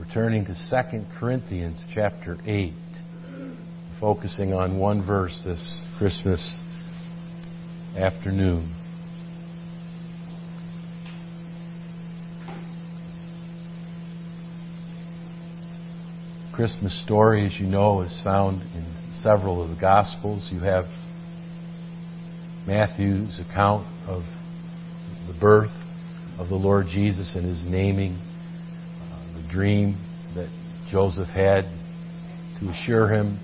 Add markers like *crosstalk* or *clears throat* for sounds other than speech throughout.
We're turning to 2 Corinthians chapter 8, focusing on one verse this Christmas afternoon. Christmas story, as you know, is found in several of the Gospels. You have Matthew's account of the birth of the Lord Jesus and his naming, dream that Joseph had to assure him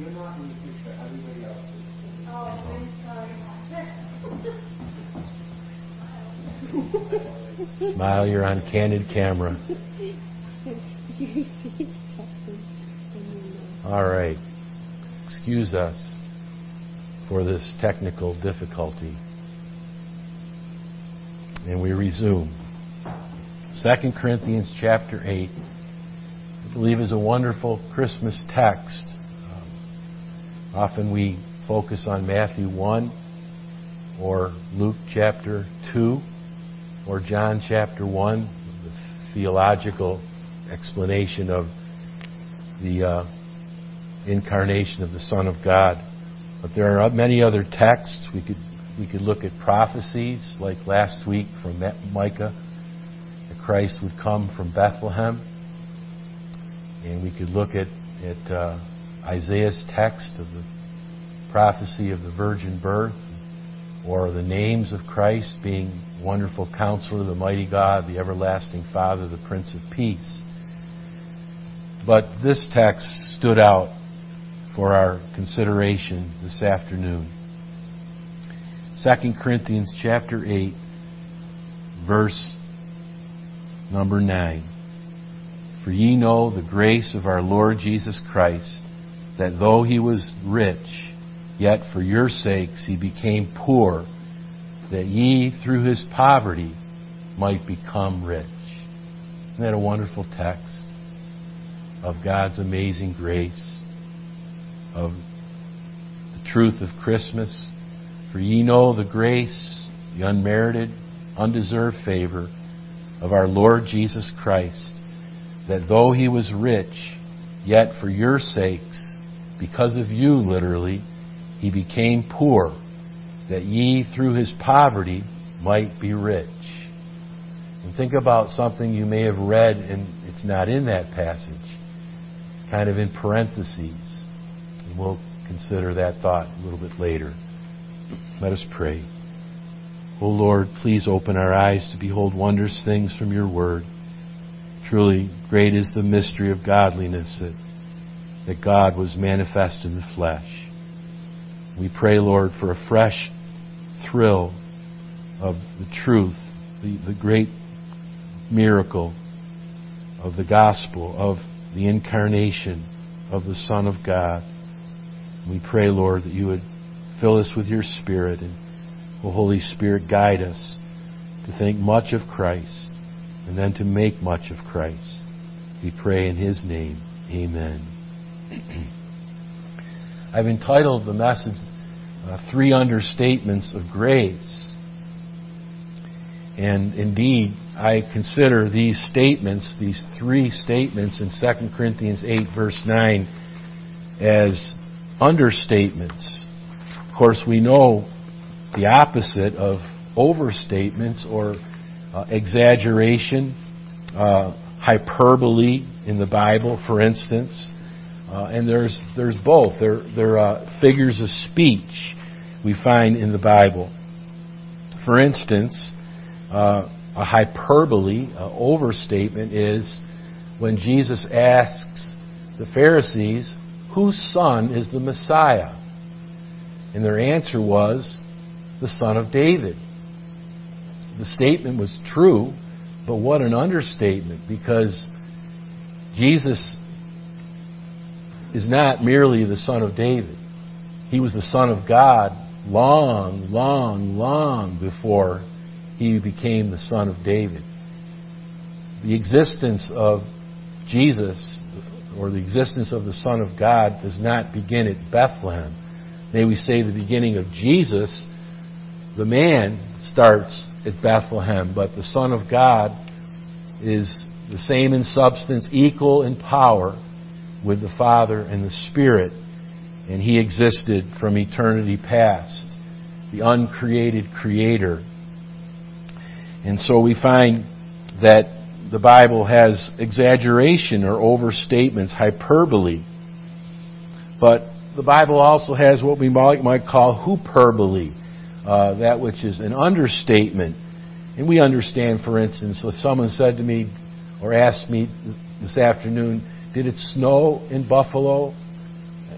You're not in the picture. Everybody else is. Oh, Smile, you're on candid camera. *laughs* All right. Excuse us for this technical difficulty. And we resume. 2 Corinthians chapter 8, I believe, is a wonderful Christmas text. Um, often we focus on Matthew 1 or Luke chapter 2 or John chapter 1, the theological explanation of the uh, incarnation of the Son of God. But there are many other texts. We could we could look at prophecies, like last week from Micah, that Christ would come from Bethlehem, and we could look at at uh, Isaiah's text of the prophecy of the virgin birth, or the names of Christ being Wonderful Counselor, the Mighty God, the Everlasting Father, the Prince of Peace. But this text stood out for our consideration this afternoon. 2 Corinthians chapter 8 verse number 9 For ye know the grace of our Lord Jesus Christ that though he was rich yet for your sakes he became poor that ye through his poverty might become rich. Isn't that a wonderful text of God's amazing grace? Of the truth of Christmas. For ye know the grace, the unmerited, undeserved favor of our Lord Jesus Christ, that though he was rich, yet for your sakes, because of you literally, he became poor, that ye through his poverty might be rich. And think about something you may have read and it's not in that passage, kind of in parentheses. And we'll consider that thought a little bit later. Let us pray. O oh Lord, please open our eyes to behold wondrous things from your word. Truly, great is the mystery of godliness that, that God was manifest in the flesh. We pray, Lord, for a fresh thrill of the truth, the, the great miracle of the gospel, of the incarnation of the Son of God. We pray, Lord, that you would fill us with your Spirit and, oh, Holy Spirit, guide us to think much of Christ and then to make much of Christ. We pray in His name. Amen. *clears throat* I've entitled the message uh, Three Understatements of Grace. And indeed, I consider these statements, these three statements in 2 Corinthians 8, verse 9, as understatements. Of course, we know the opposite of overstatements or uh, exaggeration, uh, hyperbole in the Bible, for instance. Uh, and there's there's both. There there are figures of speech we find in the Bible. For instance, uh, a hyperbole, an overstatement is when Jesus asks the Pharisees, whose son is the Messiah? And their answer was, the son of David. The statement was true, but what an understatement because Jesus is not merely the son of David. He was the son of God long, long, long before he became the son of David. The existence of Jesus or the existence of the Son of God does not begin at Bethlehem, may we say the beginning of Jesus, the man starts at Bethlehem, but the Son of God is the same in substance, equal in power with the Father and the Spirit, and he existed from eternity past, the uncreated creator. And so we find that the Bible has exaggeration or overstatements, hyperbole. But the Bible also has what we might, call hyperbole, uh, that which is an understatement. And we understand, for instance, if someone said to me or asked me this afternoon, did it snow in Buffalo?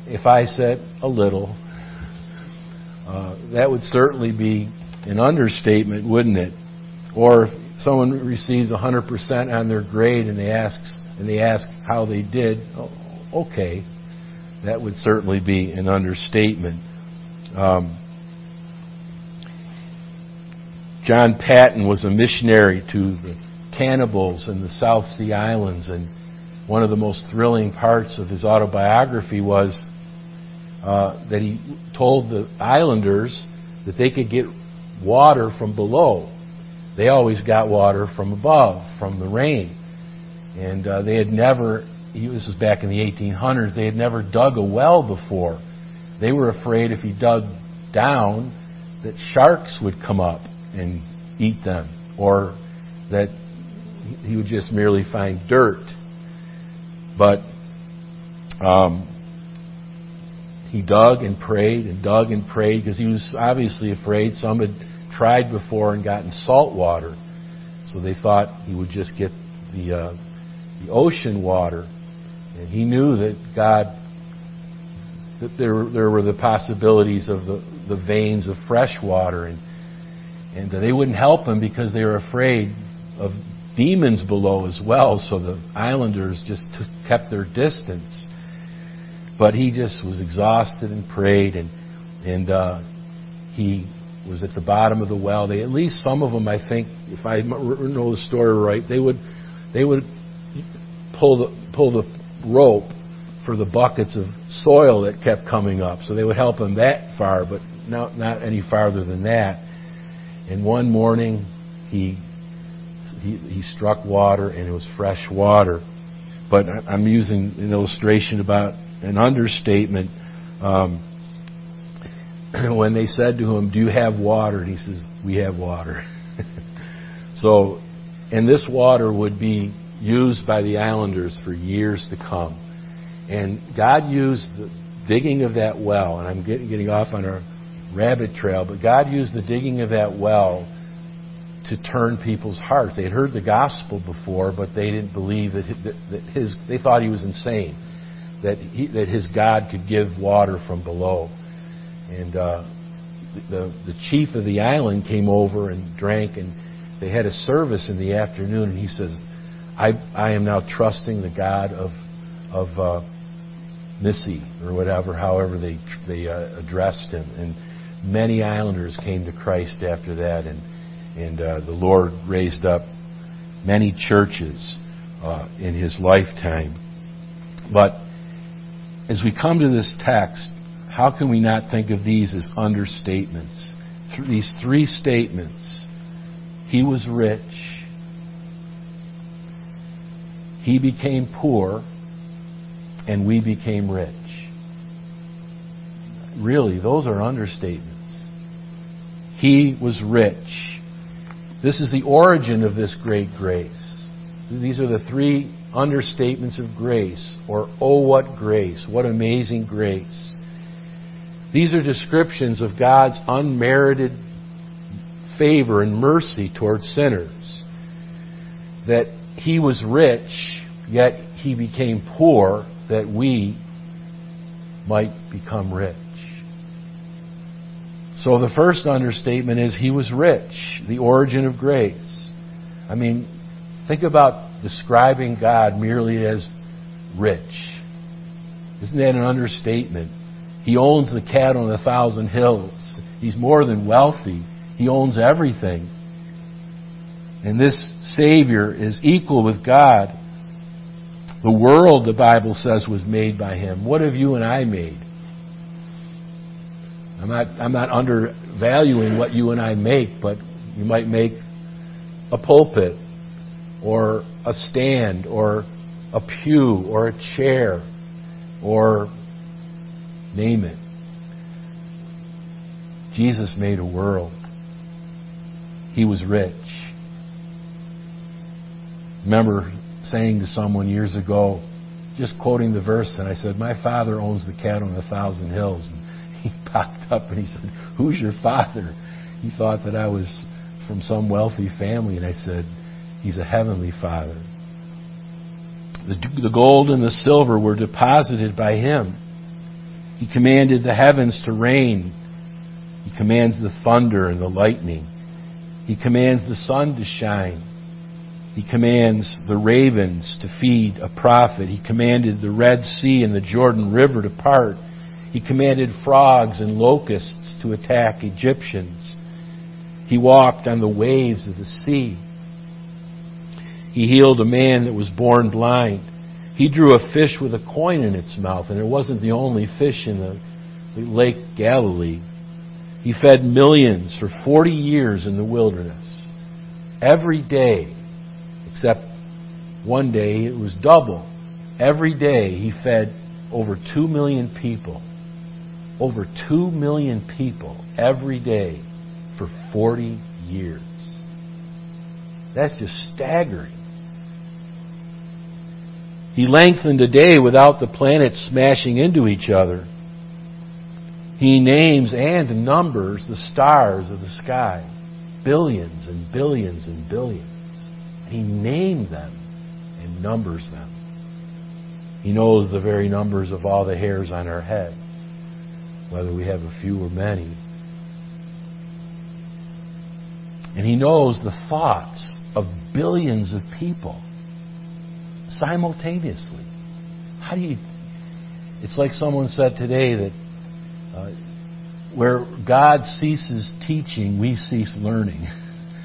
If I said a little, uh, that would certainly be an understatement, wouldn't it? Or someone receives 100% on their grade and they ask and they ask how they did, oh, okay, that would certainly be an understatement. Um, John Paton was a missionary to the cannibals in the South Sea Islands, and one of the most thrilling parts of his autobiography was uh, that he told the islanders that they could get water from below. They always got water from above, from the rain. And uh, they had never, this was back in the 1800s, they had never dug a well before. They were afraid if he dug down that sharks would come up and eat them, or that he would just merely find dirt. But um, he dug and prayed and dug and prayed because he was obviously afraid. Some had tried before and gotten salt water, so they thought he would just get the uh, the ocean water. And he knew that God that there there were the possibilities of the the veins of fresh water and and they wouldn't help him because they were afraid of demons below as well, so the islanders just t- kept their distance. But he just was exhausted and prayed, and and uh, he was at the bottom of the well. They at least some of them, I think, if I know the story right, they would they would pull the pull the rope for the buckets of soil that kept coming up. So they would help him that far, but not not any farther than that. And one morning, he he, he struck water and it was fresh water. But I'm using an illustration about an understatement. Um, *clears throat* when they said to him, Do you have water? And he says, We have water. *laughs* so, and this water would be used by the islanders for years to come. And God used the digging of that well, and I'm getting off on a rabbit trail, but God used the digging of that well to turn people's hearts. They had heard the gospel before, but they didn't believe that, his. They thought he was insane, that he, that his God could give water from below, and uh, the the chief of the island came over and drank, and they had a service in the afternoon, and he says, "I I am now trusting the God of of uh, Missi or whatever, however they they uh, addressed him, and many islanders came to Christ after that, and." And uh, the Lord raised up many churches uh, in his lifetime. But as we come to this text, how can we not think of these as understatements? These three statements He was rich, He became poor, and we became rich. Really, those are understatements. He was rich this is the origin of this great grace. These are the three understatements of grace, or oh, what grace, what amazing grace. These are descriptions of God's unmerited favor and mercy towards sinners. That He was rich, yet He became poor, that we might become rich. So the first understatement is he was rich, the origin of grace. I mean, think about describing God merely as rich. Isn't that an understatement? He owns the cattle on a thousand hills. He's more than wealthy. He owns everything. And this Savior is equal with God. The world, the Bible says, was made by Him. What have you and I made? I'm not, I'm not undervaluing what you and I make, but you might make a pulpit or a stand or a pew or a chair or name it. Jesus made a world. He was rich. Remember saying to someone years ago, just quoting the verse, and I said, My father owns the cattle on a thousand hills. And he *laughs* popped up and he said, Who's your father? He thought that I was from some wealthy family, and I said, He's a heavenly father. The, the gold and the silver were deposited by him. He commanded the heavens to rain. He commands the thunder and the lightning. He commands the sun to shine. He commands the ravens to feed a prophet. He commanded the Red Sea and the Jordan River to part. He commanded frogs and locusts to attack Egyptians. He walked on the waves of the sea. He healed a man that was born blind. He drew a fish with a coin in its mouth, and it wasn't the only fish in the, the Lake Galilee. He fed millions for 40 years in the wilderness. Every day, except one day it was double. Every day he fed over 2 million people. Over 2 million people every day for 40 years. That's just staggering. He lengthened a day without the planets smashing into each other. He names and numbers the stars of the sky. Billions and billions and billions. He named them and numbers them. He knows the very numbers of all the hairs on our head, whether we have a few or many. And He knows the thoughts of billions of people simultaneously. How do you. It's like someone said today that uh, where God ceases teaching, we cease learning.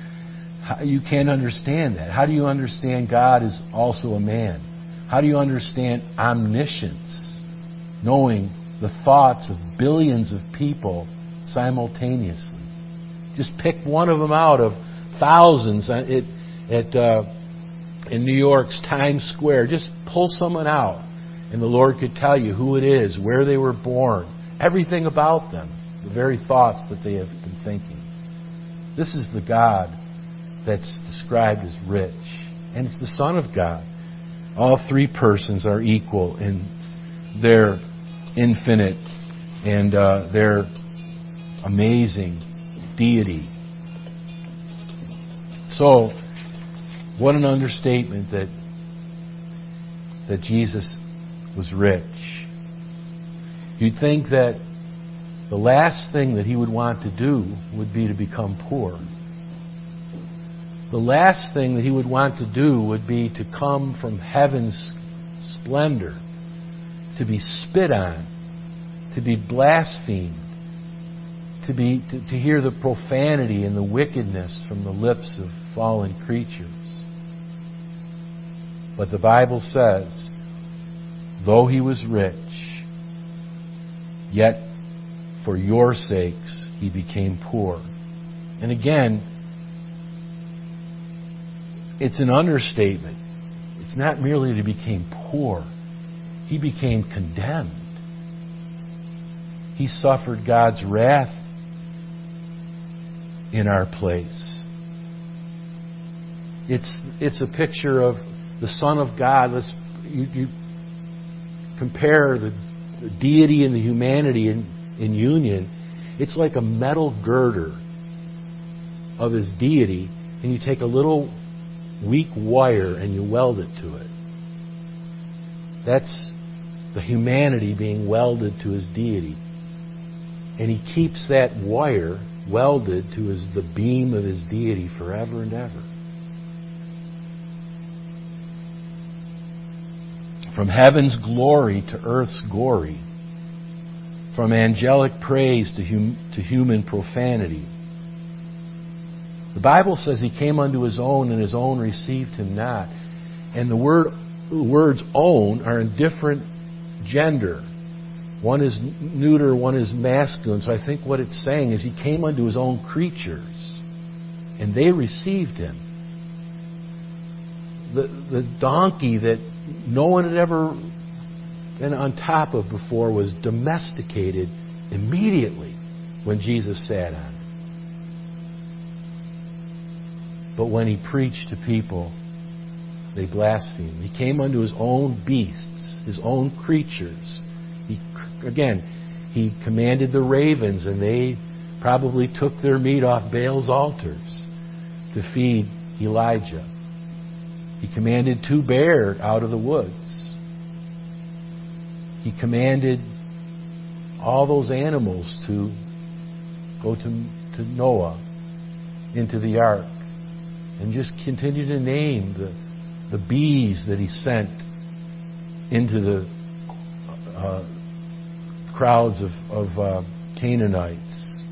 *laughs* you can't understand that. How do you understand God is also a man? How do you understand omniscience? Knowing the thoughts of billions of people simultaneously. Just pick one of them out of thousands It, at uh, in New York's Times Square. Just pull someone out, and the Lord could tell you who it is, where they were born, everything about them, the very thoughts that they have been thinking. This is the God that's described as rich, and it's the Son of God. All three persons are equal in their infinite and uh, their amazing deity. So, what an understatement that that Jesus was rich. You'd think that the last thing that he would want to do would be to become poor. The last thing that he would want to do would be to come from heaven's splendor, to be spit on, to be blasphemed, to, be, to, to hear the profanity and the wickedness from the lips of fallen creatures. But the Bible says, though he was rich, yet for your sakes he became poor. And again, it's an understatement. It's not merely that he became poor, he became condemned. He suffered God's wrath in our place. It's, it's a picture of the Son of God, let's you, you compare the, the, deity and the humanity in, in union. It's like a metal girder of his deity, and you take a little weak wire and you weld it to it. That's the humanity being welded to his deity. And he keeps that wire welded to his, the beam of his deity forever and ever. From heaven's glory to earth's glory. From angelic praise to, hum, to human profanity. The Bible says he came unto his own, and his own received him not. And the word, words own are in different gender. One is neuter, one is masculine. So I think what it's saying is he came unto his own creatures, and they received him. The, the donkey that no one had ever been on top of before was domesticated immediately when Jesus sat on it. But when he preached to people, they blasphemed. He came unto his own beasts, his own creatures. He, again, he commanded the ravens, and they probably took their meat off Baal's altars to feed Elijah. He commanded two bears out of the woods. He commanded all those animals to go to, to Noah into the ark and just continue to name the, the bees that he sent into the uh, crowds of, of uh, Canaanites,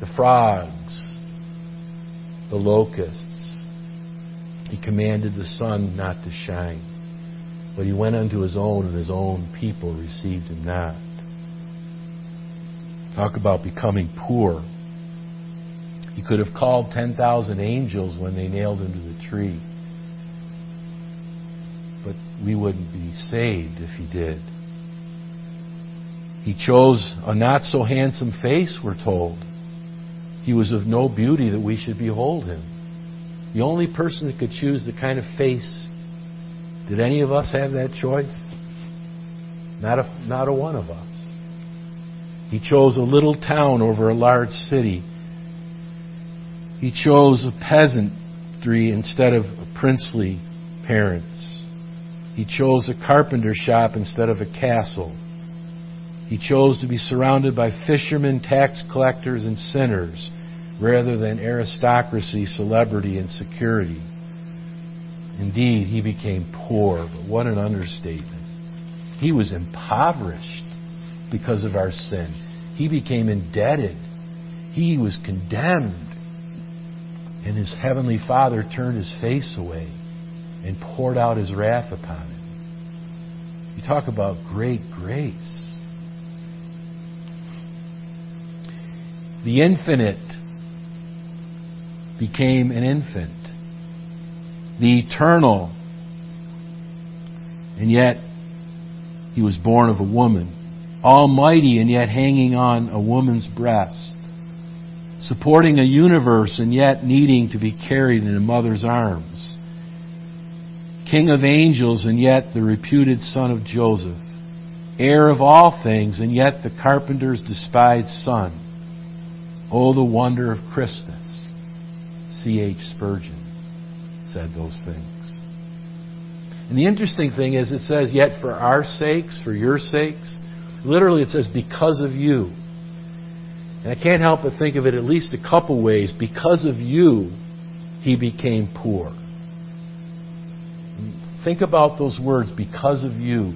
the frogs, the locusts. He commanded the sun not to shine. But he went unto his own, and his own people received him not. Talk about becoming poor. He could have called 10,000 angels when they nailed him to the tree. But we wouldn't be saved if he did. He chose a not so handsome face, we're told. He was of no beauty that we should behold him. The only person that could choose the kind of face, did any of us have that choice? Not a, not a one of us. He chose a little town over a large city. He chose a peasantry instead of princely parents. He chose a carpenter shop instead of a castle. He chose to be surrounded by fishermen, tax collectors, and sinners rather than aristocracy, celebrity, and security. Indeed, he became poor, but what an understatement. He was impoverished because of our sin. He became indebted. He was condemned. And his heavenly Father turned his face away and poured out his wrath upon him. You talk about great grace. The infinite became an infant. The eternal, and yet he was born of a woman almighty and yet hanging on a woman's breast, supporting a universe and yet needing to be carried in a mother's arms, King of angels and yet the reputed son of Joseph, heir of all things and yet the carpenter's despised son. Oh, the wonder of Christmas. C.H. Spurgeon said those things. And the interesting thing is, it says, Yet for our sakes, for your sakes, Literally, it says, because of you. And I can't help but think of it at least a couple ways. Because of you, he became poor. Think about those words, because of you.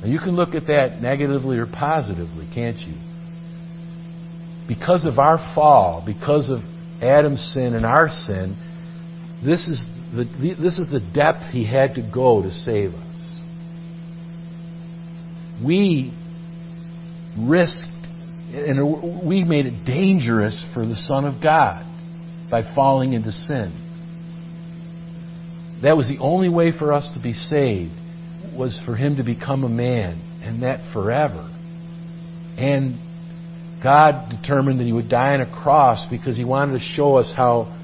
Now, you can look at that negatively or positively, can't you? Because of our fall, because of Adam's sin and our sin, this is the, this is the depth he had to go to save us. We risked and we made it dangerous for the Son of God by falling into sin. That was the only way for us to be saved was for him to become a man, and that forever. And God determined that he would die on a cross because he wanted to show us how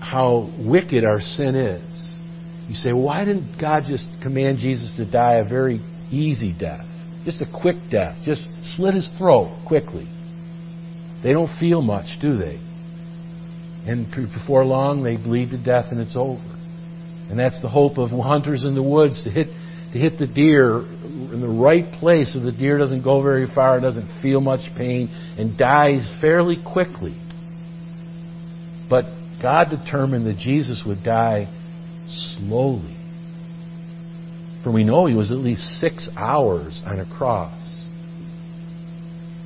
how wicked our sin is. You say, why didn't God just command Jesus to die a very easy death? Just a quick death. Just slit his throat quickly. They don't feel much, do they? And before long, they bleed to death and it's over. And that's the hope of hunters in the woods to hit to hit the deer in the right place so the deer doesn't go very far, doesn't feel much pain, and dies fairly quickly. But God determined that Jesus would die slowly. For we know he was at least six hours on a cross.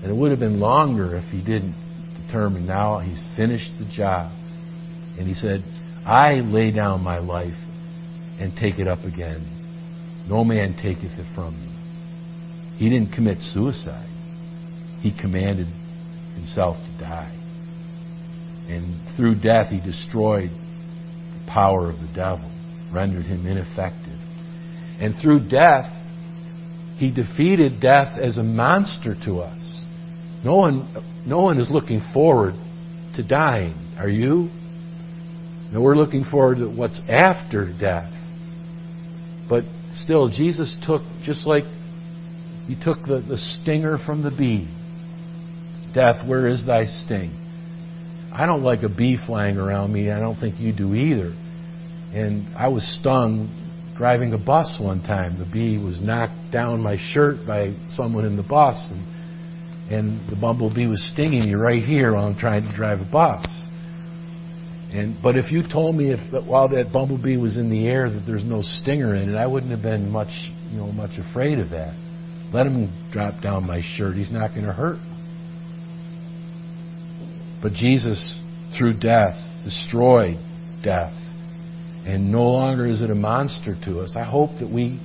And it would have been longer if he didn't determine now he's finished the job. And he said, I lay down my life and take it up again. No man taketh it from me. He didn't commit suicide. He commanded himself to die. And through death, he destroyed the power of the devil, rendered him ineffective. And through death, he defeated death as a monster to us. No one, no one is looking forward to dying. Are you? No, we're looking forward to what's after death. But still, Jesus took, just like he took the, the stinger from the bee. Death, where is thy sting? I don't like a bee flying around me. I don't think you do either. And I was stung driving a bus one time. The bee was knocked down my shirt by someone in the bus, and, and the bumblebee was stinging me right here while I'm trying to drive a bus. And but if you told me if while that bumblebee was in the air that there's no stinger in it, I wouldn't have been much you know much afraid of that. Let him drop down my shirt. He's not going to hurt. But Jesus, through death, destroyed death. And no longer is it a monster to us. I hope that we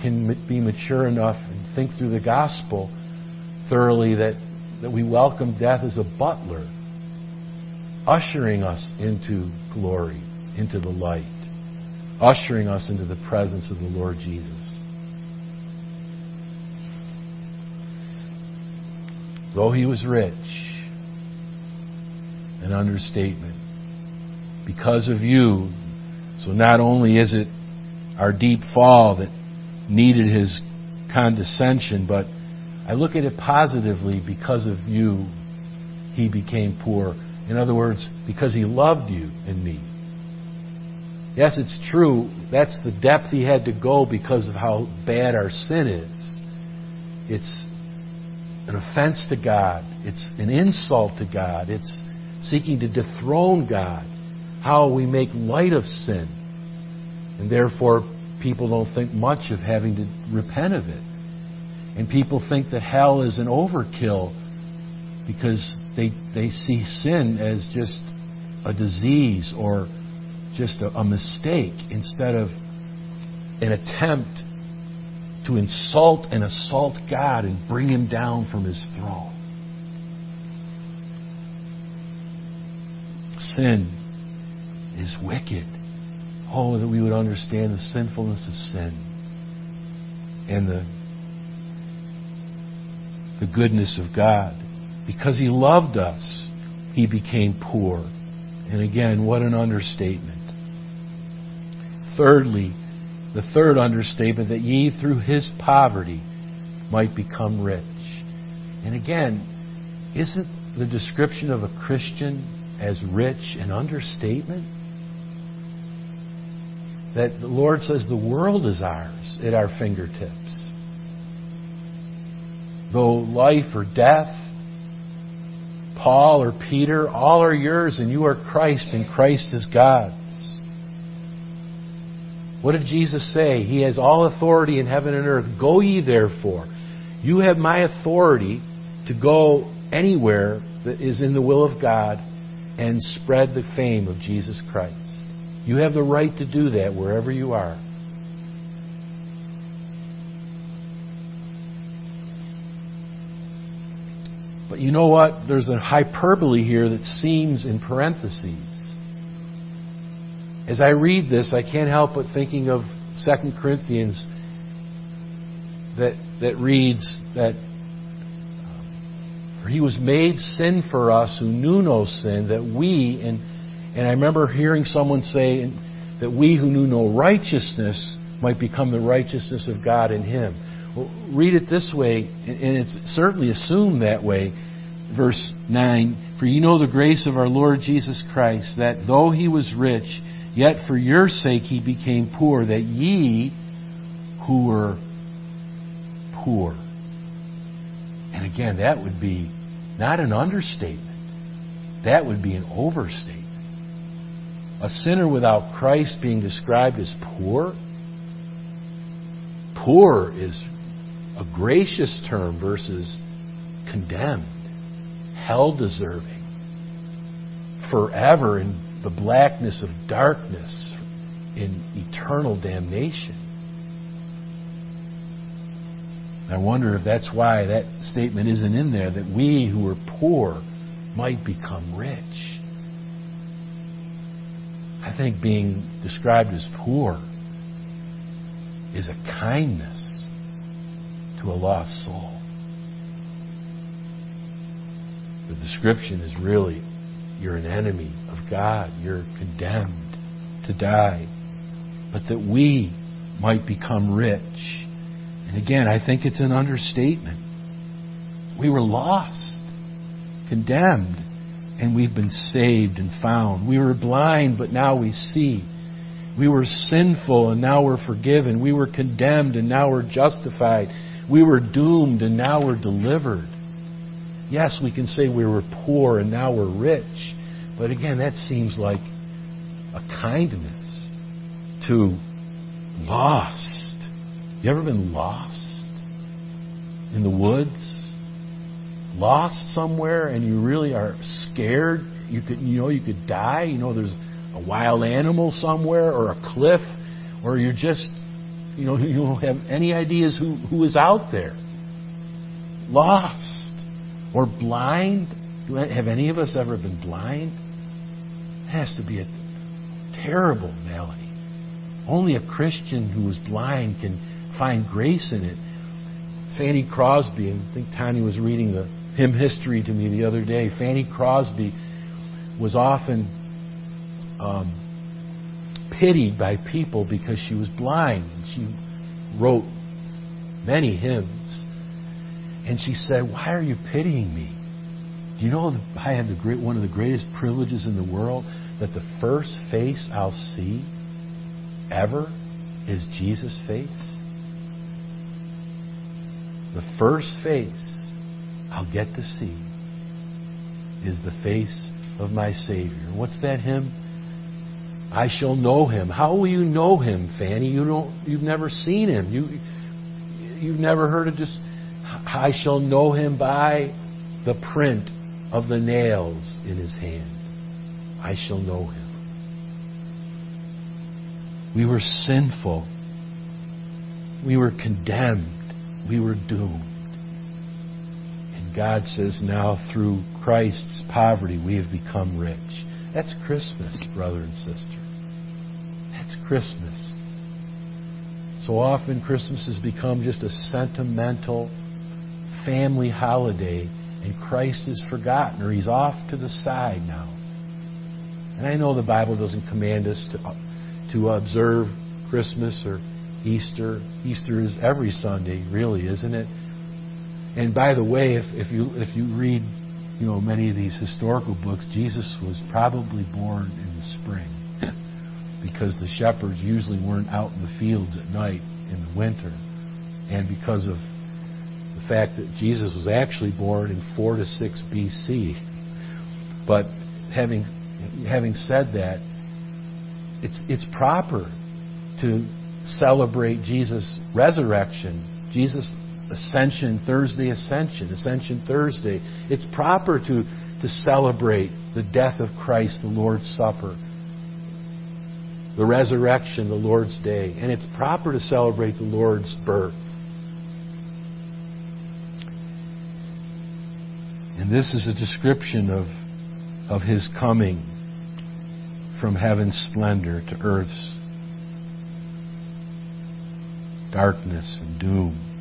can be mature enough and think through the gospel thoroughly that, that we welcome death as a butler, ushering us into glory, into the light, ushering us into the presence of the Lord Jesus. Though he was rich, an understatement. Because of you, so not only is it our deep fall that needed his condescension, but I look at it positively because of you, he became poor. In other words, because he loved you and me. Yes, it's true. That's the depth he had to go because of how bad our sin is. It's an offense to God. It's an insult to God. It's seeking to dethrone God. How we make light of sin. And therefore, people don't think much of having to repent of it. And people think that hell is an overkill because they, they see sin as just a disease or just a, a mistake instead of an attempt to insult and assault God and bring him down from his throne. Sin is wicked. Oh, that we would understand the sinfulness of sin and the, the goodness of God. Because He loved us, He became poor. And again, what an understatement. Thirdly, the third understatement that ye through his poverty might become rich. And again, isn't the description of a Christian as rich an understatement? That the Lord says the world is ours at our fingertips. Though life or death, Paul or Peter, all are yours and you are Christ and Christ is God's. What did Jesus say? He has all authority in heaven and earth. Go ye therefore. You have my authority to go anywhere that is in the will of God and spread the fame of Jesus Christ. You have the right to do that wherever you are. But you know what? There's a hyperbole here that seems in parentheses as I read this, I can't help but thinking of 2 Corinthians that, that reads that he was made sin for us who knew no sin, that we, and, and I remember hearing someone say that we who knew no righteousness might become the righteousness of God in him. Read it this way, and it's certainly assumed that way. Verse 9 For you know the grace of our Lord Jesus Christ, that though he was rich, Yet for your sake he became poor, that ye who were poor. And again, that would be not an understatement. That would be an overstatement. A sinner without Christ being described as poor? Poor is a gracious term versus condemned, hell deserving, forever in the blackness of darkness in eternal damnation. I wonder if that's why that statement isn't in there that we who are poor might become rich. I think being described as poor is a kindness a lost soul. The description is really you're an enemy of God, you're condemned to die, but that we might become rich. And again, I think it's an understatement. We were lost, condemned, and we've been saved and found. We were blind, but now we see. We were sinful, and now we're forgiven. We were condemned, and now we're justified. We were doomed, and now we're delivered. Yes, we can say we were poor, and now we're rich. But again, that seems like a kindness to lost. You ever been lost in the woods? Lost somewhere and you really are scared? You could you know you could die, you know there's a wild animal somewhere or a cliff or you're just you know you don't have any ideas who, who is out there. Lost or blind. Have any of us ever been blind? It has to be a terrible malady. Only a Christian who is blind can find grace in it. Fanny Crosby, I think Tanya was reading the hymn history to me the other day. Fanny Crosby was often um, pitied by people because she was blind. She wrote many hymns. And she said, Why are you pitying me? Do you know I have the great, one of the greatest privileges in the world that the first face I'll see ever is Jesus' face? The first face I'll get to see is the face of my Savior. What's that hymn? I shall know him. How will you know him, Fanny? You don't you've never seen him. You you've never heard of just I shall know him by the print of the nails in his hand. I shall know him. We were sinful. We were condemned. We were doomed. And God says now through Christ's poverty we have become rich. That's Christmas, brother and sister. That's Christmas. So often Christmas has become just a sentimental family holiday and Christ is forgotten or he's off to the side now. And I know the Bible doesn't command us to, to observe Christmas or Easter. Easter is every Sunday, really, isn't it? And by the way, if, if you if you read, you know, many of these historical books, Jesus was probably born in the spring, because the shepherds usually weren't out in the fields at night in the winter, and because of the fact that Jesus was actually born in four to six B.C. But having having said that, it's, it's proper to celebrate Jesus' resurrection, Jesus' ascension, Thursday ascension, Ascension Thursday. It's proper to, to celebrate the death of Christ, the Lord's Supper, the resurrection, the Lord's Day. And it's proper to celebrate the Lord's birth. And this is a description of, of his coming from heaven's splendor to earth's darkness and doom.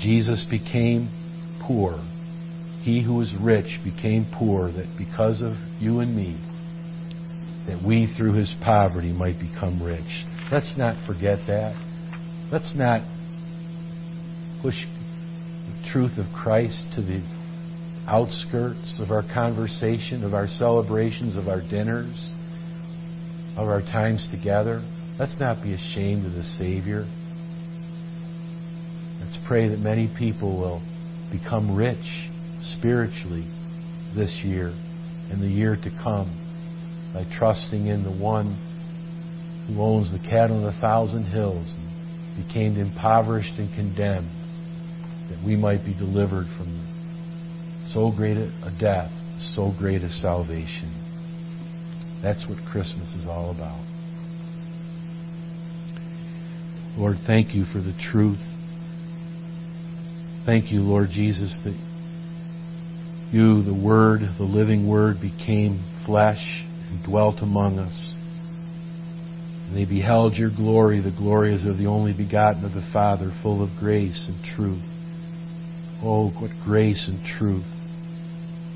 Jesus became poor. He who was rich became poor, that because of you and me, that we through his poverty might become rich. Let's not forget that. Let's not push the truth of Christ to the outskirts of our conversation, of our celebrations, of our dinners, of our times together. Let's not be ashamed of the Savior. Let's pray that many people will become rich spiritually this year and the year to come by trusting in the one who owns the cattle on a thousand hills and became impoverished and condemned that we might be delivered from so great a death, so great a salvation. That's what Christmas is all about. Lord, thank you for the truth Thank you, Lord Jesus, that you, the Word, the living Word, became flesh and dwelt among us. And they beheld your glory, the glory as of the only begotten of the Father, full of grace and truth. Oh, what grace and truth.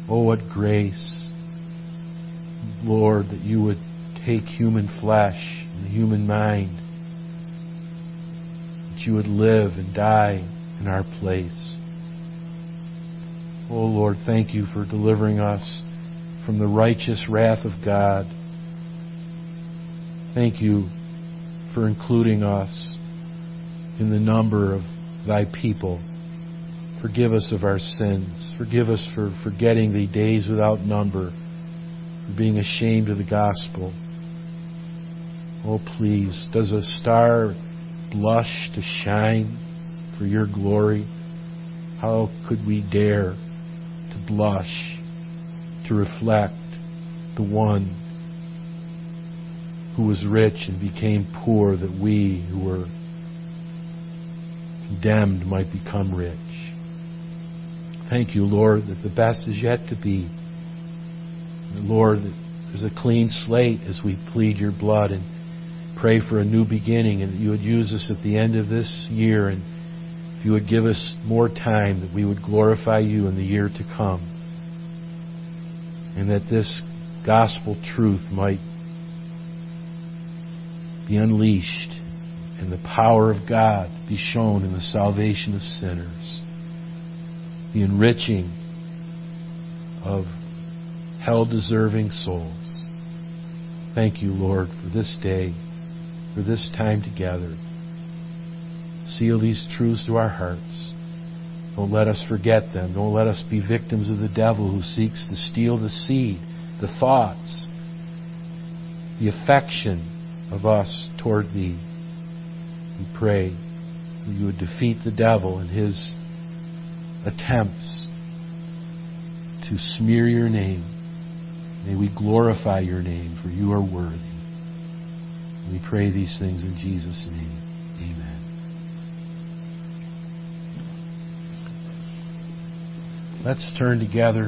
Oh, what grace. Lord, that you would take human flesh and the human mind, that you would live and die in our place. Oh Lord, thank you for delivering us from the righteous wrath of God. Thank you for including us in the number of thy people. Forgive us of our sins. Forgive us for forgetting the days without number, for being ashamed of the gospel. Oh, please, does a star blush to shine for your glory? How could we dare to blush, to reflect the one who was rich and became poor that we who were condemned might become rich? Thank you, Lord, that the best is yet to be. Lord, that there's a clean slate as we plead your blood and pray for a new beginning and that you would use us at the end of this year and if you would give us more time that we would glorify you in the year to come and that this gospel truth might be unleashed and the power of God be shown in the salvation of sinners the enriching of hell deserving souls. Thank you, Lord, for this day, for this time together. Seal these truths to our hearts. Don't let us forget them. Don't let us be victims of the devil who seeks to steal the seed, the thoughts, the affection of us toward Thee. We pray that you would defeat the devil and his attempts to smear your name. May we glorify your name, for you are worthy. We pray these things in Jesus' name. Let's turn together